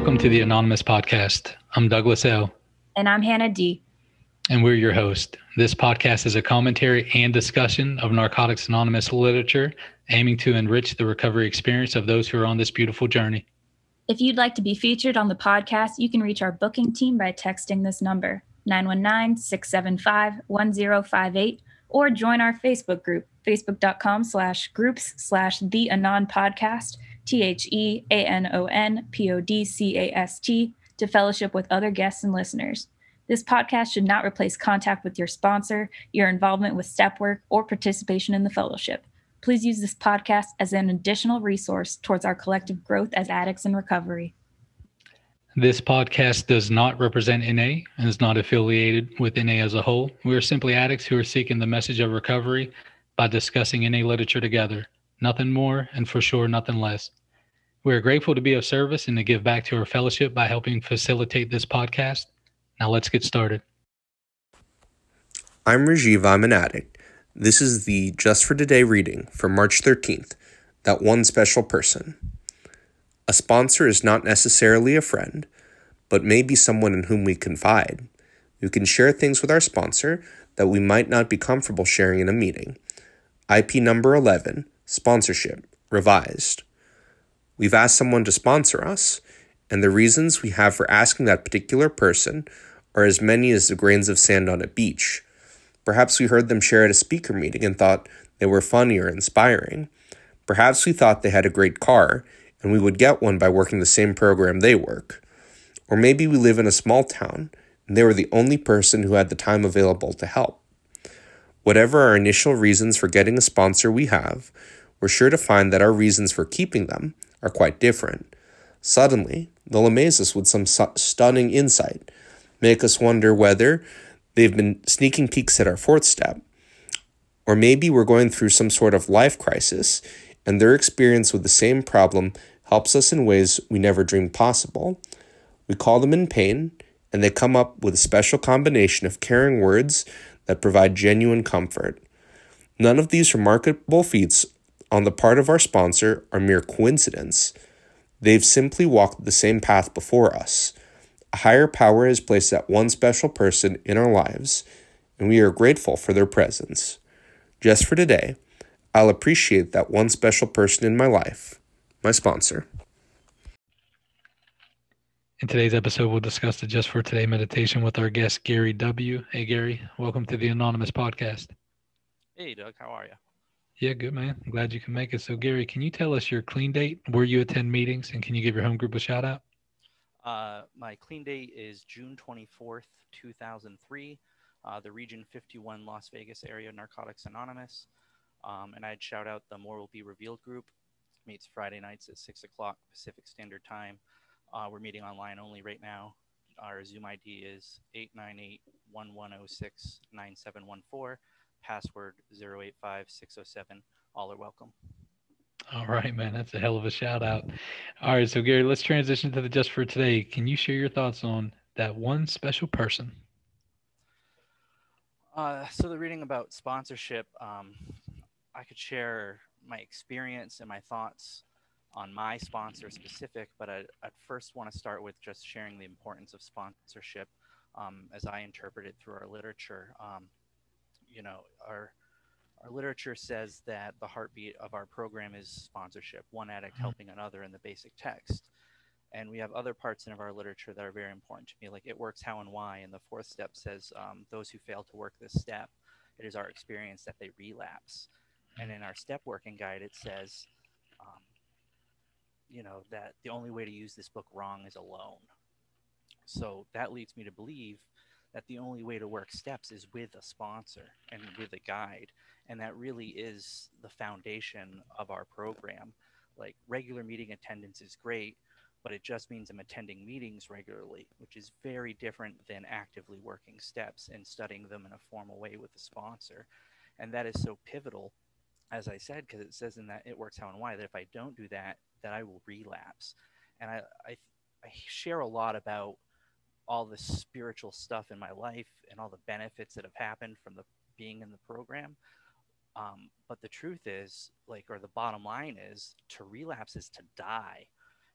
Welcome to the Anonymous Podcast. I'm Douglas L. And I'm Hannah D. And we're your host. This podcast is a commentary and discussion of Narcotics Anonymous literature, aiming to enrich the recovery experience of those who are on this beautiful journey. If you'd like to be featured on the podcast, you can reach our booking team by texting this number, 919 675 1058, or join our Facebook group, facebook.com slash groups slash the Anon podcast, T H E A N O N P O D C A S T, to fellowship with other guests and listeners. This podcast should not replace contact with your sponsor, your involvement with step work, or participation in the fellowship. Please use this podcast as an additional resource towards our collective growth as addicts in recovery. This podcast does not represent NA and is not affiliated with NA as a whole. We are simply addicts who are seeking the message of recovery by discussing NA literature together. Nothing more, and for sure, nothing less. We are grateful to be of service and to give back to our fellowship by helping facilitate this podcast. Now let's get started. I'm Rajiv, I'm an addict. This is the Just for Today reading for March 13th, That One Special Person. A sponsor is not necessarily a friend, but may be someone in whom we confide. We can share things with our sponsor that we might not be comfortable sharing in a meeting. IP number 11, Sponsorship, Revised. We've asked someone to sponsor us, and the reasons we have for asking that particular person are as many as the grains of sand on a beach. Perhaps we heard them share at a speaker meeting and thought they were funny or inspiring. Perhaps we thought they had a great car and we would get one by working the same program they work. Or maybe we live in a small town and they were the only person who had the time available to help. Whatever our initial reasons for getting a sponsor we have, we're sure to find that our reasons for keeping them are quite different. Suddenly, they'll amaze us with some su- stunning insight, make us wonder whether They've been sneaking peeks at our fourth step. Or maybe we're going through some sort of life crisis, and their experience with the same problem helps us in ways we never dreamed possible. We call them in pain, and they come up with a special combination of caring words that provide genuine comfort. None of these remarkable feats on the part of our sponsor are mere coincidence. They've simply walked the same path before us. A higher power has placed that one special person in our lives, and we are grateful for their presence. Just for today, I'll appreciate that one special person in my life, my sponsor. In today's episode, we'll discuss the Just for Today meditation with our guest, Gary W. Hey, Gary, welcome to the Anonymous Podcast. Hey, Doug, how are you? Yeah, good, man. I'm glad you can make it. So, Gary, can you tell us your clean date, where you attend meetings, and can you give your home group a shout out? Uh, my clean date is June 24th, 2003. Uh, the Region 51 Las Vegas area Narcotics Anonymous. Um, and I'd shout out the More Will Be Revealed group. Meets Friday nights at 6 o'clock Pacific Standard Time. Uh, we're meeting online only right now. Our Zoom ID is 898 1106 9714. Password 085607. All are welcome. All right, man. That's a hell of a shout out. All right. So, Gary, let's transition to the just for today. Can you share your thoughts on that one special person? Uh, so, the reading about sponsorship, um, I could share my experience and my thoughts on my sponsor specific, but I, would first want to start with just sharing the importance of sponsorship um, as I interpret it through our literature. Um, you know, our our literature says that the heartbeat of our program is sponsorship, one addict mm-hmm. helping another in the basic text. And we have other parts in of our literature that are very important to me, like it works how and why. And the fourth step says um, those who fail to work this step, it is our experience that they relapse. And in our step working guide, it says, um, you know, that the only way to use this book wrong is alone. So that leads me to believe that the only way to work steps is with a sponsor and with a guide. And that really is the foundation of our program. Like regular meeting attendance is great but it just means i'm attending meetings regularly which is very different than actively working steps and studying them in a formal way with a sponsor. And that is so pivotal as i said because it says in that it works how and why that if i don't do that that i will relapse. And i i, I share a lot about all the spiritual stuff in my life and all the benefits that have happened from the being in the program. Um, but the truth is, like, or the bottom line is, to relapse is to die.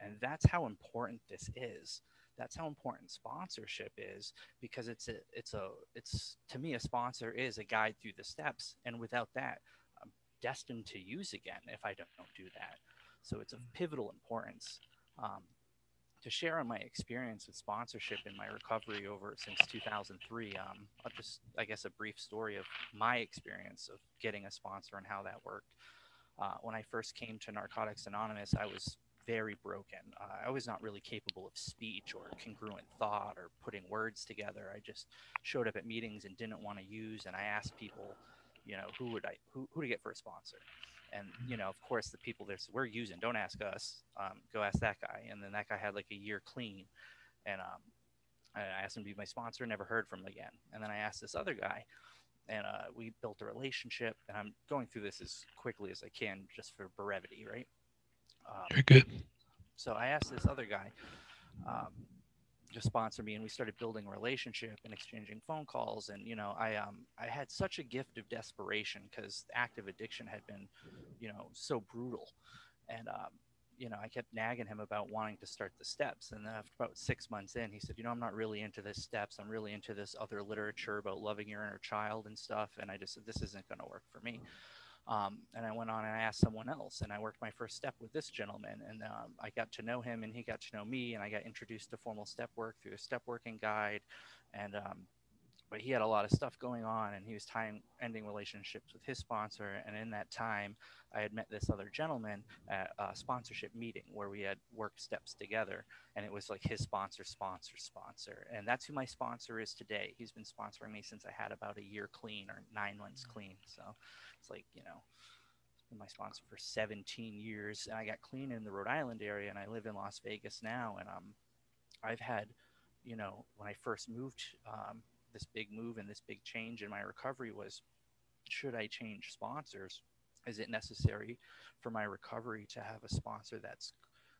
And that's how important this is. That's how important sponsorship is because it's a it's a it's to me a sponsor is a guide through the steps and without that I'm destined to use again if I don't, don't do that. So it's of pivotal importance. Um, to share on my experience with sponsorship in my recovery over since 2003 um, just i guess a brief story of my experience of getting a sponsor and how that worked. Uh, when i first came to narcotics anonymous i was very broken. Uh, i was not really capable of speech or congruent thought or putting words together. I just showed up at meetings and didn't want to use and i asked people you know who would i who, who to get for a sponsor and you know of course the people there's we're using don't ask us um, go ask that guy. And then that guy had like a year clean. And um, i asked him to be my sponsor never heard from him again. And then i asked this other guy and uh, we built a relationship. And i'm going through this as quickly as i can just for brevity right? Um, you're good. so i asked this other guy to sponsor me and we started building a relationship and exchanging phone calls and you know i um i had such a gift of desperation because active addiction had been you know so brutal. And um you know i kept nagging him about wanting to start the steps. And then after about six months in he said you know i'm not really into this steps. I'm really into this other literature about loving your inner child and stuff. And i just said this isn't going to work for me um, and I went on and I asked someone else, and I worked my first step with this gentleman, and um, I got to know him, and he got to know me, and I got introduced to formal step work through a step working guide, and um, but he had a lot of stuff going on, and he was tying ending relationships with his sponsor, and in that time, I had met this other gentleman at a sponsorship meeting where we had worked steps together, and it was like his sponsor, sponsor, sponsor, and that's who my sponsor is today. He's been sponsoring me since I had about a year clean or nine months clean, so. It's like, you know, been my sponsor for 17 years. And I got clean in the Rhode Island area and I live in Las Vegas now. And um, I've had, you know, when I first moved, um, this big move and this big change in my recovery was should I change sponsors? Is it necessary for my recovery to have a sponsor that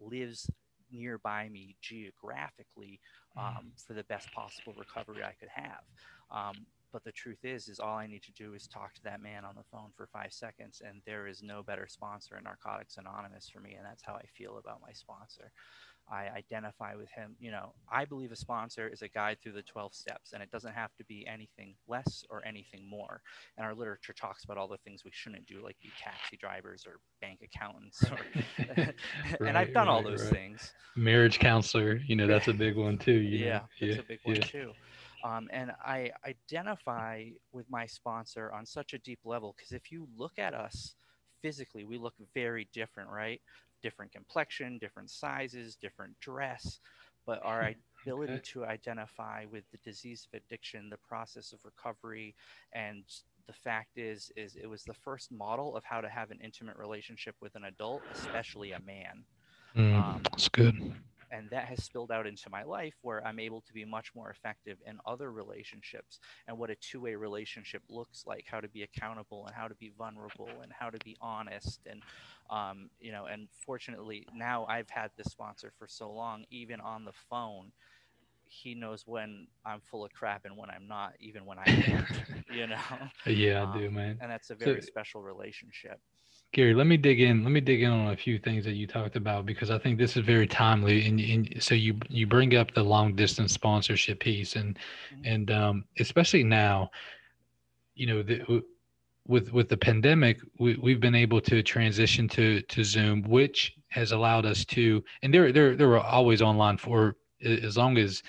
lives nearby me geographically mm. um, for the best possible recovery I could have? Um, but the truth is, is all I need to do is talk to that man on the phone for five seconds, and there is no better sponsor in Narcotics Anonymous for me, and that's how I feel about my sponsor. I identify with him. You know, I believe a sponsor is a guide through the 12 steps, and it doesn't have to be anything less or anything more. And our literature talks about all the things we shouldn't do, like be taxi drivers or bank accountants. Or, right, and I've done right, all those right. things. Marriage counselor, you know, that's a big one too. yeah, know? that's yeah, a big one yeah. too. Um, and I identify with my sponsor on such a deep level because if you look at us physically, we look very different, right? Different complexion, different sizes, different dress, but our ability okay. to identify with the disease of addiction, the process of recovery, and the fact is, is it was the first model of how to have an intimate relationship with an adult, especially a man. Mm, um, that's good and that has spilled out into my life where i'm able to be much more effective in other relationships and what a two-way relationship looks like how to be accountable and how to be vulnerable and how to be honest and um, you know and fortunately now i've had this sponsor for so long even on the phone he knows when I'm full of crap and when I'm not, even when I am you know. Yeah, um, I do, man. And that's a very so, special relationship. Gary, let me dig in. Let me dig in on a few things that you talked about because I think this is very timely. And, and so you you bring up the long distance sponsorship piece, and mm-hmm. and um, especially now, you know, the, with with the pandemic, we, we've been able to transition to to Zoom, which has allowed us to. And there there they're they're always online for as long as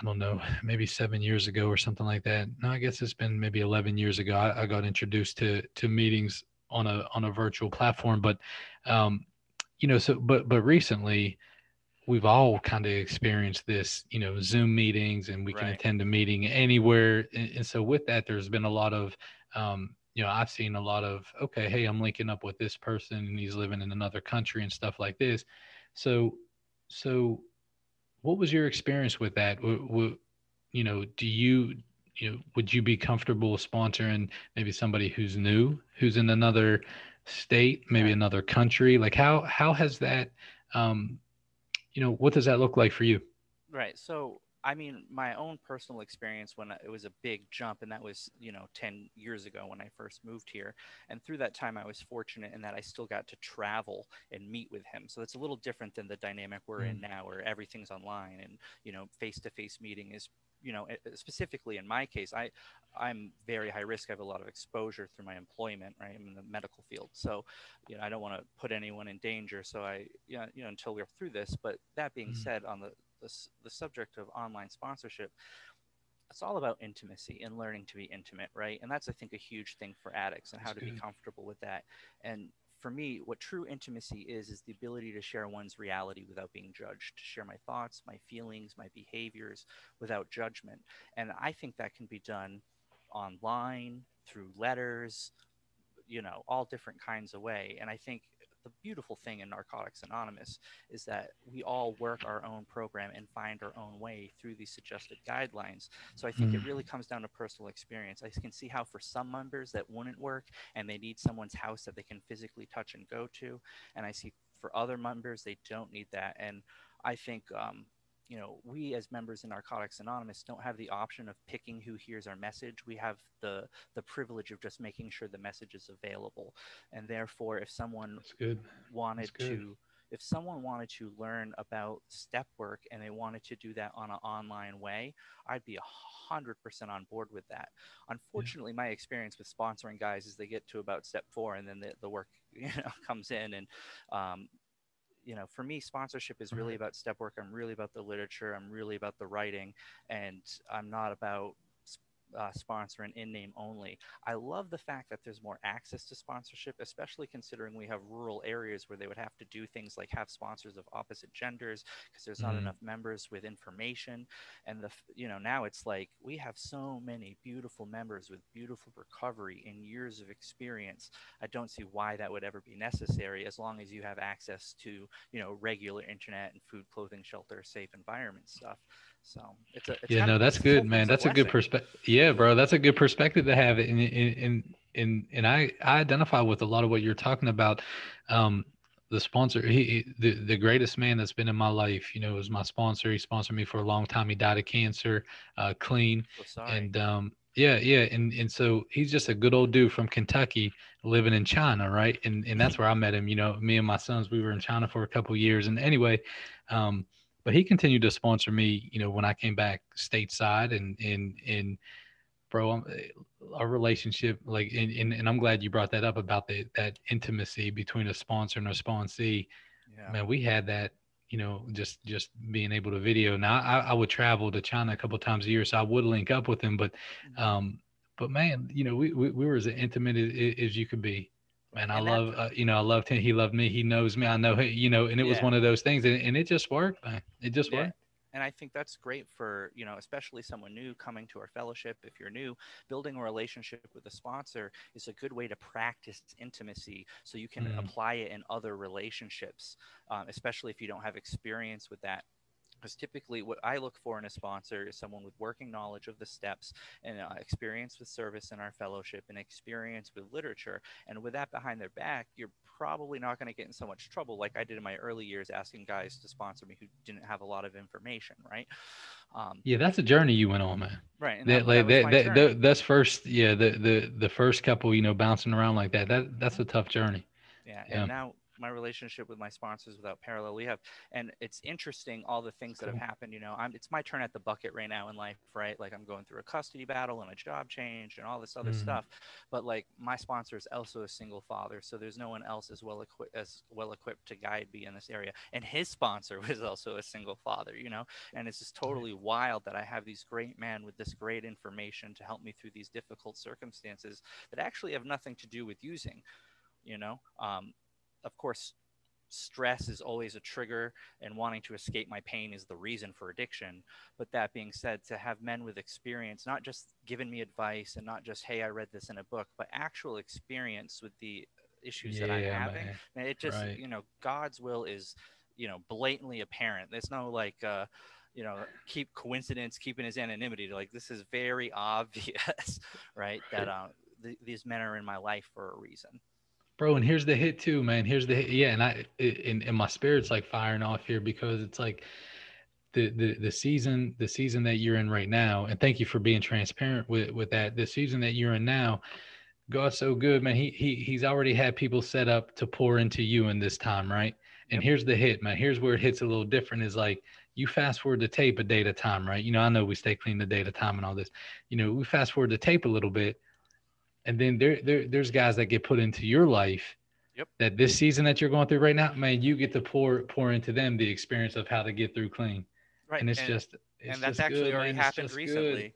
I don't know, maybe seven years ago or something like that. No, I guess it's been maybe 11 years ago. I, I got introduced to to meetings on a on a virtual platform but um you know so but but recently we've all kind of experienced this you know zoom meetings and we can right. attend a meeting anywhere and, and, so with that there's been a lot of um you know i've seen a lot of okay hey i'm linking up with this person and he's living in another country and stuff like this so so what was your experience with that w- w- you know do you you know, would you be comfortable sponsoring maybe somebody who's new, who's in another state, maybe another country? Like how how has that, um, you know, what does that look like for you? Right. So I mean, my own personal experience when it was a big jump, and that was, you know, 10 years ago when I first moved here. And through that time, I was fortunate in that I still got to travel and meet with him. So it's a little different than the dynamic we're mm. in now, where everything's online and, you know, face to face meeting is you know specifically in my case i i'm very high risk. I have a lot of exposure through my employment right? I'm in the medical field. So you know i don't want to put anyone in danger. So i you know, you know until we're through this but that being mm-hmm. said on the, the the subject of online sponsorship it's all about intimacy and learning to be intimate right? And that's i think a huge thing for addicts and how to be comfortable with that. And for me, what true intimacy is, is the ability to share one's reality without being judged, to share my thoughts, my feelings, my behaviors without judgment. And I think that can be done online, through letters, you know, all different kinds of way. And I think the beautiful thing in Narcotics Anonymous is that we all work our own program and find our own way through these suggested guidelines. So I think mm. it really comes down to personal experience. I can see how for some members that wouldn't work and they need someone's house that they can physically touch and go to. And I see for other members, they don't need that. And I think um, you know, we as members in Narcotics Anonymous don't have the option of picking who hears our message. We have the the privilege of just making sure the message is available. And therefore, if someone wanted to if someone wanted to learn about step work and they wanted to do that on an online way, I'd be a hundred percent on board with that. Unfortunately, yeah. my experience with sponsoring guys is they get to about step four and then the, the work you know comes in and um, you know, for me, sponsorship is really mm-hmm. about step work. I'm really about the literature. I'm really about the writing, and I'm not about uh, sponsor and in name only. I love the fact that there's more access to sponsorship, especially considering we have rural areas where they would have to do things like have sponsors of opposite genders because there's not mm-hmm. enough members with information. And the you know now it's like we have so many beautiful members with beautiful recovery and years of experience. I don't see why that would ever be necessary as long as you have access to you know regular internet and food, clothing, shelter, safe environment stuff. So it's a it's yeah, no, that's good, man. That's a, good perspective. Yeah, bro, that's a good perspective to have. And and and and I I identify with a lot of what you're talking about. Um, the sponsor, he the the greatest man that's been in my life. You know, was my sponsor. He sponsored me for a long time. He died of cancer, uh, clean. Oh, and um, yeah, yeah, and and so he's just a good old dude from Kentucky living in China, right? And and that's where I met him. You know, me and my sons, we were in China for a couple years. And anyway, um, but he continued to sponsor me, you know, when I came back stateside and, and, and bro, I'm, our relationship, like, and, and, and, I'm glad you brought that up about the, that intimacy between a sponsor and a sponsee. Yeah. Man, we had that, you know, just, just being able to video. Now I, I would travel to China a couple times a year, so I would link up with him, but, mm-hmm. um, but man, you know, we, we, we were as intimate as, as you could be man i love uh, you know i loved him he loved me he knows me i know him, you know and it yeah. was one of those things and, and it just worked man it just yeah. worked and i think that's great for you know especially someone new coming to our fellowship if you're new building a relationship with a sponsor is a good way to practice intimacy so you can mm. apply it in other relationships um, especially if you don't have experience with that because typically what i look for in a sponsor is someone with working knowledge of the steps and uh, experience with service in our fellowship and experience with literature and with that behind their back you're probably not going to get in so much trouble like i did in my early years asking guys to sponsor me who didn't have a lot of information right? Um, yeah that's a journey you went on man. Right that, that, that, that, that, that's first yeah the, the the first couple you know bouncing around like that that that's a tough journey. Yeah, yeah. and now my relationship with my sponsors without parallel. We have, and it's interesting all the things that have happened. You know, I'm it's my turn at the bucket right now in life, right? Like I'm going through a custody battle and a job change and all this other mm-hmm. stuff. But like my sponsor is also a single father, so there's no one else as well equipped as well equipped to guide me in this area. And his sponsor was also a single father, you know. And it's just totally wild that I have these great men with this great information to help me through these difficult circumstances that actually have nothing to do with using you know um, of course, stress is always a trigger and wanting to escape my pain is the reason for addiction but that being said to have men with experience not just giving me advice and not just hey i read this in a book but actual experience with the issues yeah, that i'm having man. it just right. you know god's will is you know blatantly apparent there's no like uh you know keep coincidence keeping his anonymity like this is very obvious right that uh, th- these men are in my life for a reason bro and here's the hit too man. Here's the hit yeah and i and, and my spirit's like firing off here because it's like the, the the season the season that you're in right now and thank you for being transparent with with that. The season that you're in now god's so good man. He he he's already had people set up to pour into you in this time right? And here's the hit man. Here's where it hits a little different is like you fast forward the tape a day at a time right? You know i know we stay clean the day at a time and all this. You know we fast forward the tape a little bit and then there, there there's guys that get put into your life Yep. that this season that you're going through right now man you get to pour pour into them the experience of how to get through clean Right. and it's just it's and that's just actually good, already man. Happened just good. recently.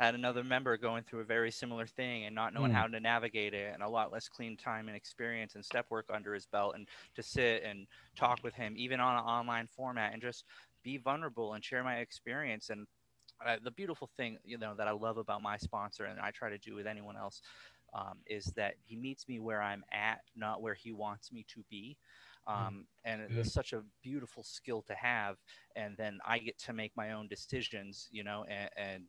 I had another member going through a very similar thing and not knowing Mm. how to navigate it and a lot less clean time and experience and step work under his belt and to sit and talk with him even on an online format and just be vulnerable and share my experience and uh, the beautiful thing you know that I love about my sponsor and I try to do with anyone else um, is that he meets me where I'm at, not where he wants me to be. Um, and Good. it's such a beautiful skill to have. And then I get to make my own decisions, you know. And, and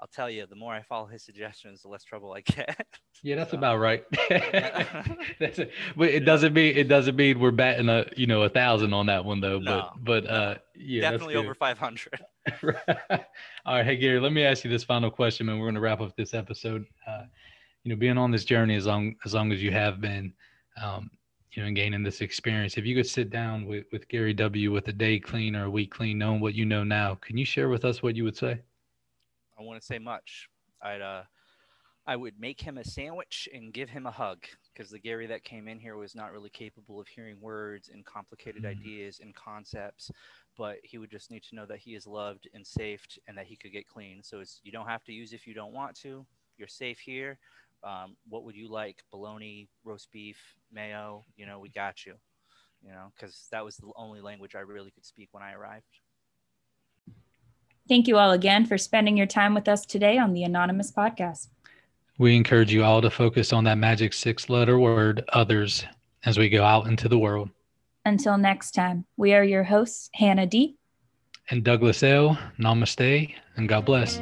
I'll tell you, the more I follow his suggestions, the less trouble I get. Yeah, that's So- about right. that's it. But it doesn't mean it doesn't mean we're batting a you know a thousand on that one though. No, but but uh yeah, Definitely over 500. All right, hey Gary, let me ask you this final question, and we're going to wrap up this episode. Uh, you know, being on this journey as long as long as you have been, um, you know, and gaining this experience, if you could sit down with with Gary W. with a day clean or a week clean, knowing what you know now, can you share with us what you would say? I wouldn't say much. I'd uh, I would make him a sandwich and give him a hug because the Gary that came in here was not really capable of hearing words and complicated Mhm. ideas and concepts, but he would just need to know that he is loved and safe and that he could get clean. So it's you don't have to use if you don't want to. You're safe here. Um, what would you like? Bologna, roast beef, mayo. You know, we got you. You know, because that was the only language I really could speak when I arrived. Thank you all again for spending your time with us today on the Anonymous Podcast. We encourage you all to focus on that magic six letter word, others, as we go out into the world. Until next time, we are your hosts, Hannah D. And Douglas L., namaste, and God bless.